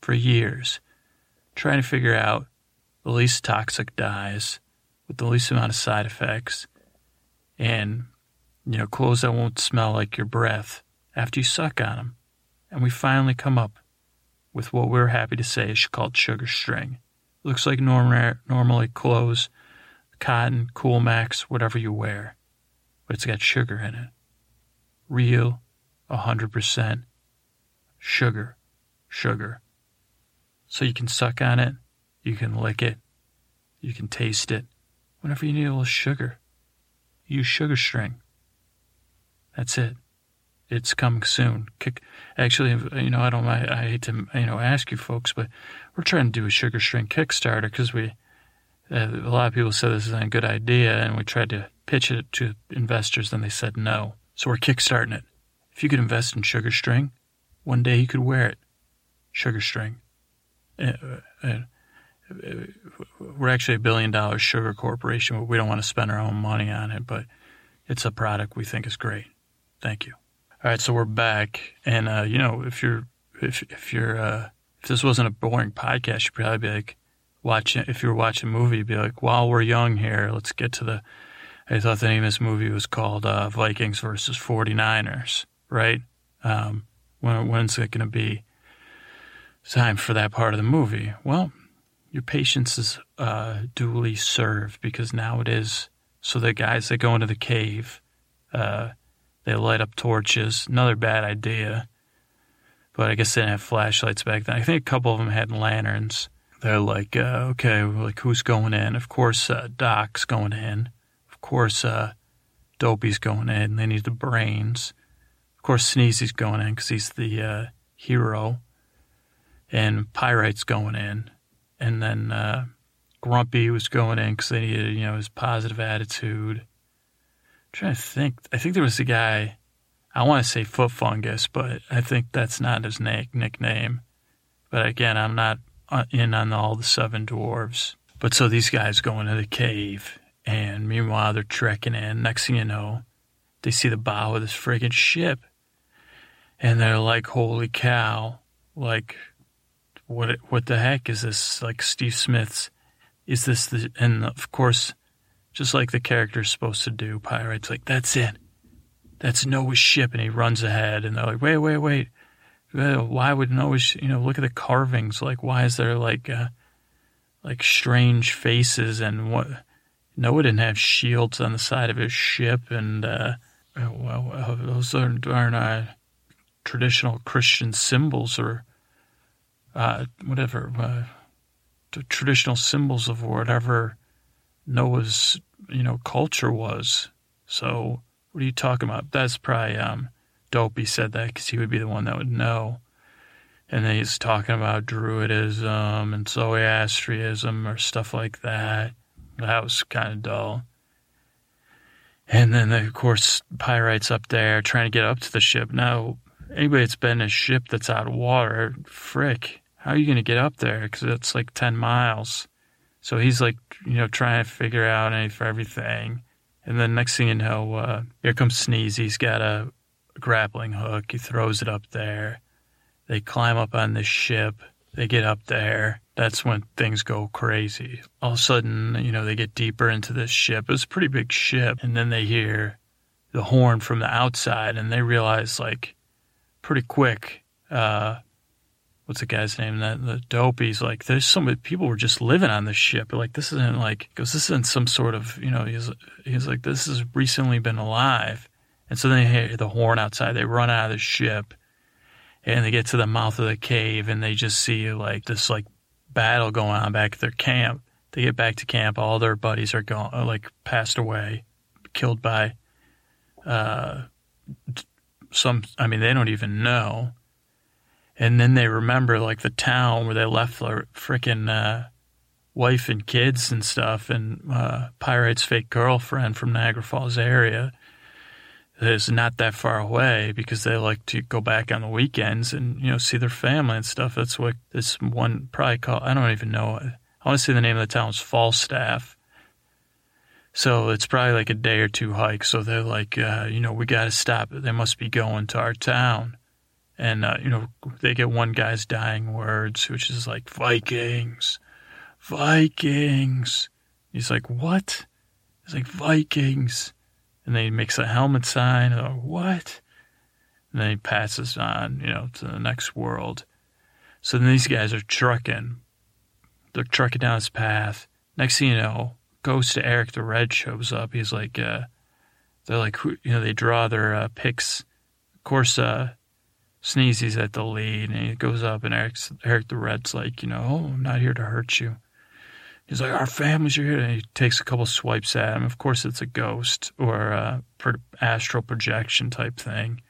for years trying to figure out the least toxic dyes with the least amount of side effects and, you know, clothes that won't smell like your breath after you suck on them. And we finally come up with what we're happy to say is called sugar string. It looks like normal normally clothes, cotton, Cool Max, whatever you wear, but it's got sugar in it. Real, 100% sugar, sugar. So you can suck on it, you can lick it, you can taste it. Whenever you need a little sugar, use sugar string. That's it. It's coming soon. Kick, actually, you know, I don't. I, I hate to, you know, ask you folks, but we're trying to do a sugar string Kickstarter because we, uh, a lot of people said this is a good idea, and we tried to pitch it to investors, and they said no. So we're kickstarting it. If you could invest in sugar string, one day you could wear it. Sugar string. Uh, uh, we're actually a billion dollar sugar corporation, but we don't want to spend our own money on it. But it's a product we think is great. Thank you. All right, so we're back, and uh, you know, if you're if if you're uh, if this wasn't a boring podcast, you'd probably be like watching. If you were watching a movie, you'd be like, "While we're young here, let's get to the." I thought the name of this movie was called uh, Vikings versus 49ers, right? Um, when when's it going to be time for that part of the movie? Well, your patience is uh, duly served because now it is. So the guys that go into the cave. Uh, they light up torches. Another bad idea. But I guess they didn't have flashlights back then. I think a couple of them had lanterns. They're like, uh, okay, like who's going in? Of course, uh, Doc's going in. Of course, uh, Dopey's going in. They need the brains. Of course, Sneezy's going in because he's the uh, hero. And Pyrite's going in. And then uh, Grumpy was going in because they needed, you know, his positive attitude trying to think. I think there was a guy. I want to say Foot Fungus, but I think that's not his na- nickname. But again, I'm not uh, in on all the seven dwarves. But so these guys go into the cave, and meanwhile they're trekking in. Next thing you know, they see the bow of this friggin' ship, and they're like, "Holy cow! Like, what? What the heck is this? Like Steve Smith's? Is this the?" And of course, just like the character's supposed to do. Pyrite's like, that's it. That's Noah's ship. And he runs ahead. And they're like, wait, wait, wait. Why would Noah's, you know, look at the carvings. Like, why is there like, uh, like strange faces and what? Noah didn't have shields on the side of his ship. And, uh, well, those aren't, aren't uh, traditional Christian symbols or, uh, whatever, uh, traditional symbols of whatever Noah's, you know, culture was. So what are you talking about? That's probably um, Dopey said that because he would be the one that would know. And then he's talking about Druidism and Zoroastrianism or stuff like that. That was kind of dull. And then, of course, Pyrite's up there trying to get up to the ship. Now, anybody that's been a ship that's out of water, frick, how are you going to get up there? Because it's like 10 miles. So he's like, you know, trying to figure out any for everything. And then next thing you know, uh, here comes Sneeze. He's got a, grappling hook. He throws it up there. They climb up on this ship. They get up there. That's when things go crazy. All of a sudden, you know, they get deeper into this ship. It's a pretty big ship. And then they hear the horn from the outside and they realize, like, pretty quick, uh, what's the guy's name? That the dopey's like, there's so many people were just living on this ship. Like this isn't like, because this isn't some sort of, you know, he's he's like, this has recently been alive. And so then they hear the horn outside. They run out of the ship, and they get to the mouth of the cave and they just see like this like battle going on back at their camp. They get back to camp, all their buddies are gone, like passed away, killed by uh, some. I mean, they don't even know. And then they remember like the town where they left their freaking uh, wife and kids and stuff, and uh, Pyrite's fake girlfriend from Niagara Falls area is not that far away because they like to go back on the weekends and you know see their family and stuff. That's what this one probably called. I don't even know. I want to say the name of the town is Falstaff. So it's probably like a day or two hike. So they're like, uh, you know, we got to stop. They must be going to our town. And, uh, you know, they get one guy's dying words, which is like, Vikings, Vikings. He's like, what? He's like, Vikings and then he makes a helmet sign. Or what? And then he passes on, you know, to the next world. So then these guys are trucking. They're trucking down this path. Next thing you know, Ghost Eric the Red shows up. He's like, uh, they're like, you know, they draw their uh, picks. Of course, uh, Sneezy's at the lead, and he goes up, and Eric's, Eric the Red's like, you know, oh, I'm not here to hurt you. He's like, our families are here. And he takes a couple swipes at him. Of course, it's a ghost or a astral projection type thing.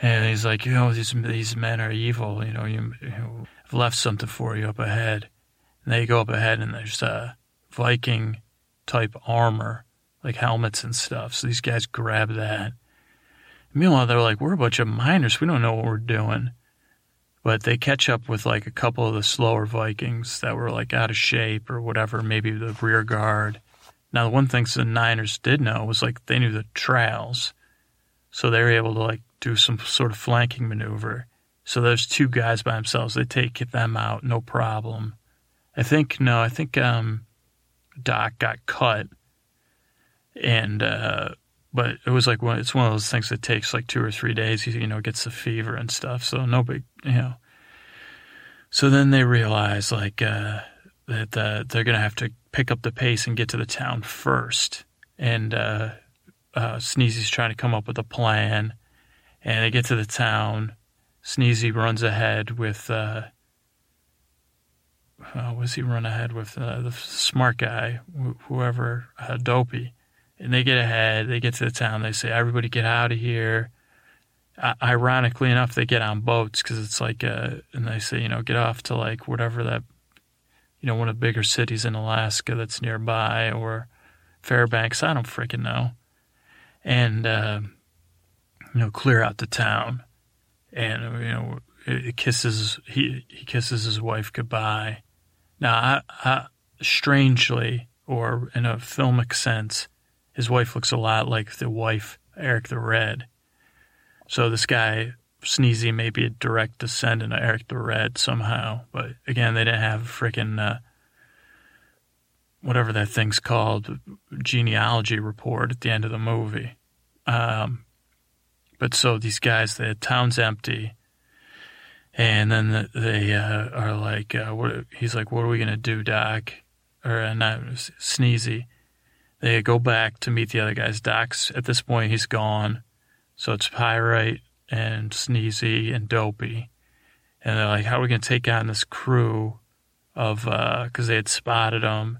And he's like, you know, these these men are evil. You know, you, you know, I've left something for you up ahead. And they go up ahead, and there's a Viking type armor, like helmets and stuff. So these guys grab that. Meanwhile, they're like, we're a bunch of miners. We don't know what we're doing but they catch up with like a couple of the slower Vikings that were like out of shape or whatever, maybe the rear guard. Now, the one thing the Niners did know was like they knew the trails, so they were able to like do some sort of flanking maneuver. So there's two guys by themselves. They take them out, no problem. I think no, I think um, Doc got cut, and uh, but it was like it's one of those things that takes like two or three days. You, you know, gets the fever and stuff. So no big, you know. So then they realize like uh, that uh, they're gonna have to pick up the pace and get to the town first. And uh, uh, Sneezy's trying to come up with a plan, and they get to the town. Sneezy runs ahead with. Uh, was he run ahead with uh, the smart guy, wh- whoever, uh, Dopey, and they get ahead. They get to the town. They say, "Everybody, get out of here." Ironically enough, they get on boats because it's like, uh, and they say, you know, get off to like whatever that, you know, one of the bigger cities in Alaska that's nearby, or Fairbanks. I don't freaking know. And uh, you know, clear out the town, and you know, kisses he he kisses his wife goodbye. Now, I, I, strangely, or in a filmic sense his wife looks a lot like the wife, Eric the Red. So this guy, Sneezy, may be a direct descendant of Eric the Red somehow. But again, they didn't have a freaking, uh, whatever that thing's called, genealogy report at the end of the movie. Um, but so these guys, the town's empty. And then they uh, are like, uh, what, he's like, what are we going to do, Doc? Or uh, not Sneezy they go back to meet the other guys. Doc's at this point he's gone, so it's Pyrite and Sneezy and Dopey, and they're like, "How are we gonna take on this crew of?" Because uh, they had spotted them,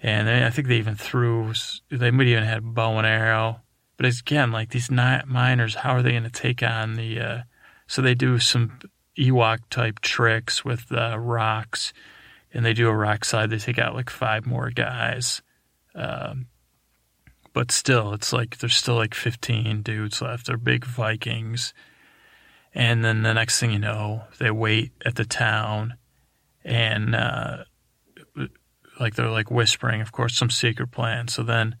and they, I think they even threw. They might even had bow and arrow, but again, like these miners, how are they gonna take on the? Uh, so they do some Ewok type tricks with uh, rocks, and they do a rock slide. They take out like five more guys um, but still, it's like there's still like 15 dudes left. They're big Vikings. And then the next thing you know, they wait at the town and uh, like they're like whispering, of course, some secret plan. So then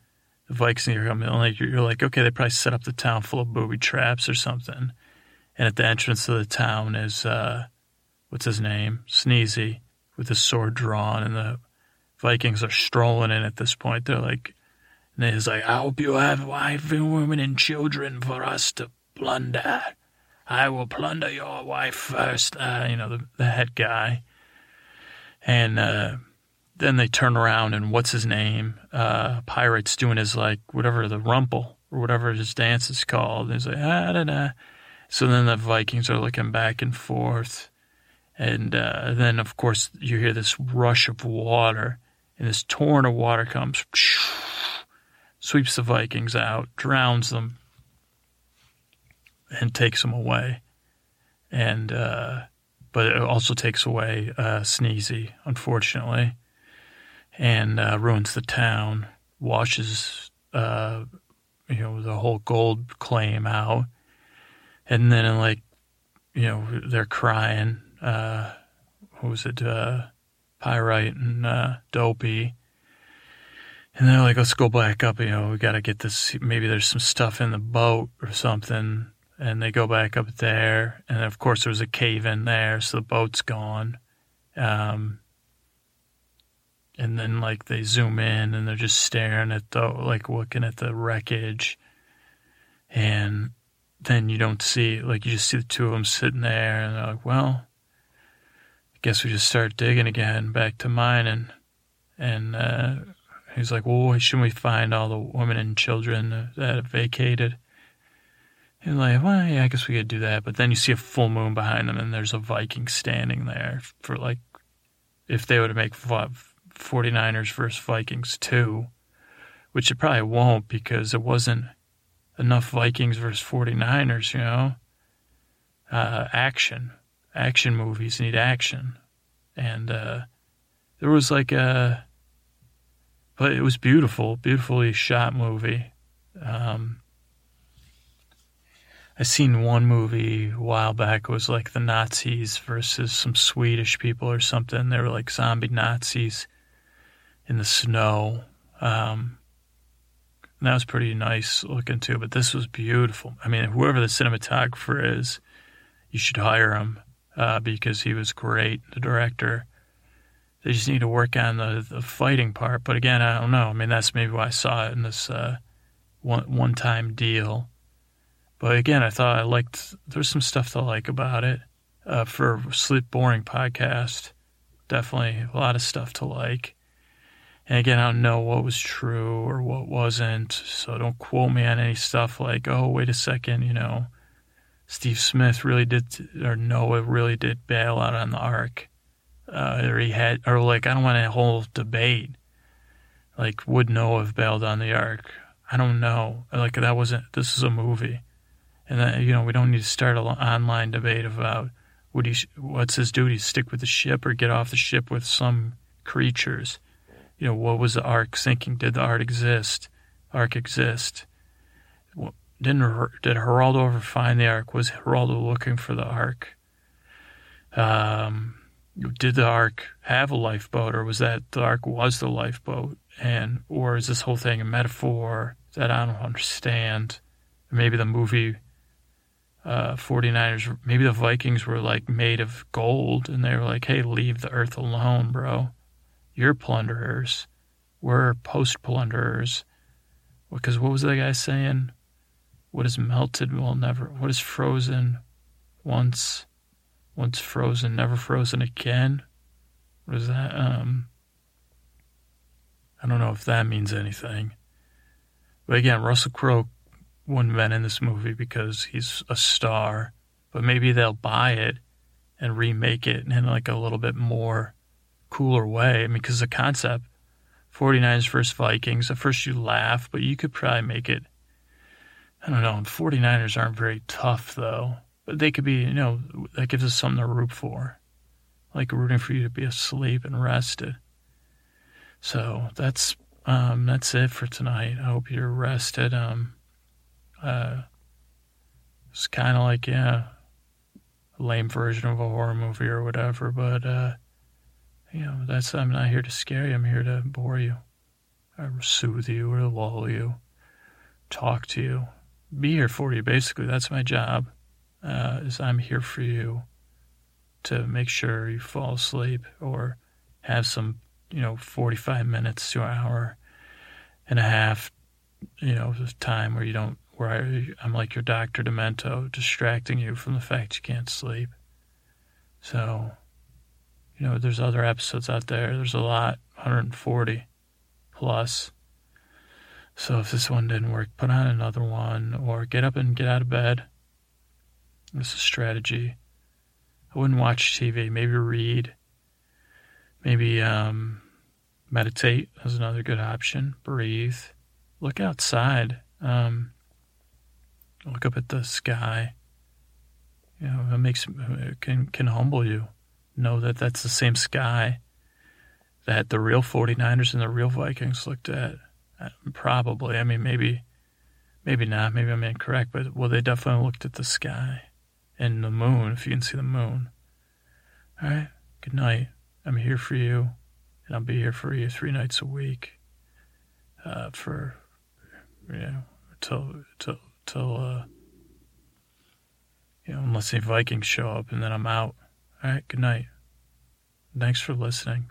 the Vikings are coming, like you're like, okay, they probably set up the town full of booby traps or something. And at the entrance of the town is uh, what's his name, Sneezy, with his sword drawn, and the Vikings are strolling in at this point. They're like, and he's like, I hope you have wife and women and children for us to plunder. I will plunder your wife first. Uh, you know, the, the head guy. And uh, then they turn around and what's his name? Uh, Pyrite's doing his like whatever the rumple or whatever his dance is called. And he's like, ah, da, da. So then the Vikings are looking back and forth. And uh, then, of course, you hear this rush of water, and this torrent of water comes, sweeps the Vikings out, drowns them, and takes them away. And, uh, but it also takes away uh, Sneezy, unfortunately, and uh, ruins the town, washes, uh, you know, the whole gold claim out. And then, like, you know, they're crying uh, was it, uh, Pyrite and uh, Dopey. And they're like, let's go back up. You know, we got to get this. Maybe there's some stuff in the boat or something. And they go back up there. And of course, there was a cave in there, so the boat's gone. Um, and then, like, they zoom in and they're just staring at the, like, looking at the wreckage. And then you don't see, like, you just see the two of them sitting there. And they're like, well, I guess we just start digging again, back to mining. And uh, he's like, well, shouldn't we find all the women and children that have vacated? And like, well, yeah, I guess we could do that. But then you see a full moon behind them, and there's a Viking standing there for like, if they were to make 49ers versus Vikings too, which it probably won't because it wasn't enough Vikings versus 49ers, you know, uh, action action movies need action, and uh, there was like a, but it was beautiful, beautifully shot movie. Um, I seen one movie a while back. It was like the Nazis versus some Swedish people or something. They were like zombie Nazis in the snow. Um, that was pretty nice looking too. But this was beautiful. I mean, whoever the cinematographer is, you should hire him uh, because he was great, the director. They just need to work on the, the fighting part. But again, I don't know. I mean, that's maybe why I saw it in this uh, one one time deal. But again, I thought I liked. There's some stuff to like about it. Uh, for a sleep boring podcast, definitely a lot of stuff to like. And again, I don't know what was true or what wasn't, so don't quote me on any stuff like, "Oh, wait a second, you know." Steve Smith really did, or Noah really did bail out on the ark. Uh, or he had, or like, I don't want a whole debate. Like, would Noah have bailed on the ark? I don't know. Like, that wasn't, this is a movie. And, that, you know, we don't need to start an online debate about would he, what's his duty, stick with the ship or get off the ship with some creatures? You know, what was the ark sinking? Did the ark exist? Ark exist? didn't did Geraldo ever find the ark? Was Geraldo looking for the ark? Um, did the ark have a lifeboat, or was that the ark was the lifeboat? And or is this whole thing a metaphor that I don't understand? Maybe the movie uh, 49ers, maybe the Vikings were like made of gold, and they were like, "Hey, leave the earth alone, bro. You're plunderers. We're post plunderers." Because what was that guy saying? What is melted will never, what is frozen once, once frozen, never frozen again? What is that? Um, I don't know if that means anything. But again, Russell Crowe wouldn't have been in this movie because he's a star. But maybe they'll buy it and remake it in like a little bit more cooler way. I mean, because the concept, 49ers versus Vikings, at first you laugh, but you could probably make it I don't know. 49ers aren't very tough, though. But they could be, you know, that gives us something to root for. Like rooting for you to be asleep and rested. So that's um, that's it for tonight. I hope you're rested. Um, uh, it's kind of like yeah, a lame version of a horror movie or whatever. But uh, you know, that's I'm not here to scare you. I'm here to bore you, or soothe you, or lull you, talk to you, be here for you. Basically, that's my job. Uh, is I'm here for you to make sure you fall asleep or have some, you know, 45 minutes to an hour and a half, you know, time where you don't, where I, I'm like your Dr. Demento, distracting you from the fact you can't sleep. So, you know, there's other episodes out there. There's a lot, 140 plus. So if this one didn't work, put on another one or get up and get out of bed. It's a strategy. I wouldn't watch TV. Maybe read. Maybe um, meditate is another good option. Breathe. Look outside. Um, look up at the sky. You know, it makes it can can humble you. Know that that's the same sky that the real 49ers and the real Vikings looked at. Uh, probably. I mean, maybe, maybe not. Maybe I'm incorrect. But well, they definitely looked at the sky and the moon. If you can see the moon. All right. Good night. I'm here for you, and I'll be here for you three nights a week. Uh, for you know, till till till uh, you know, unless any Vikings show up, and then I'm out. All right. Good night. Thanks for listening.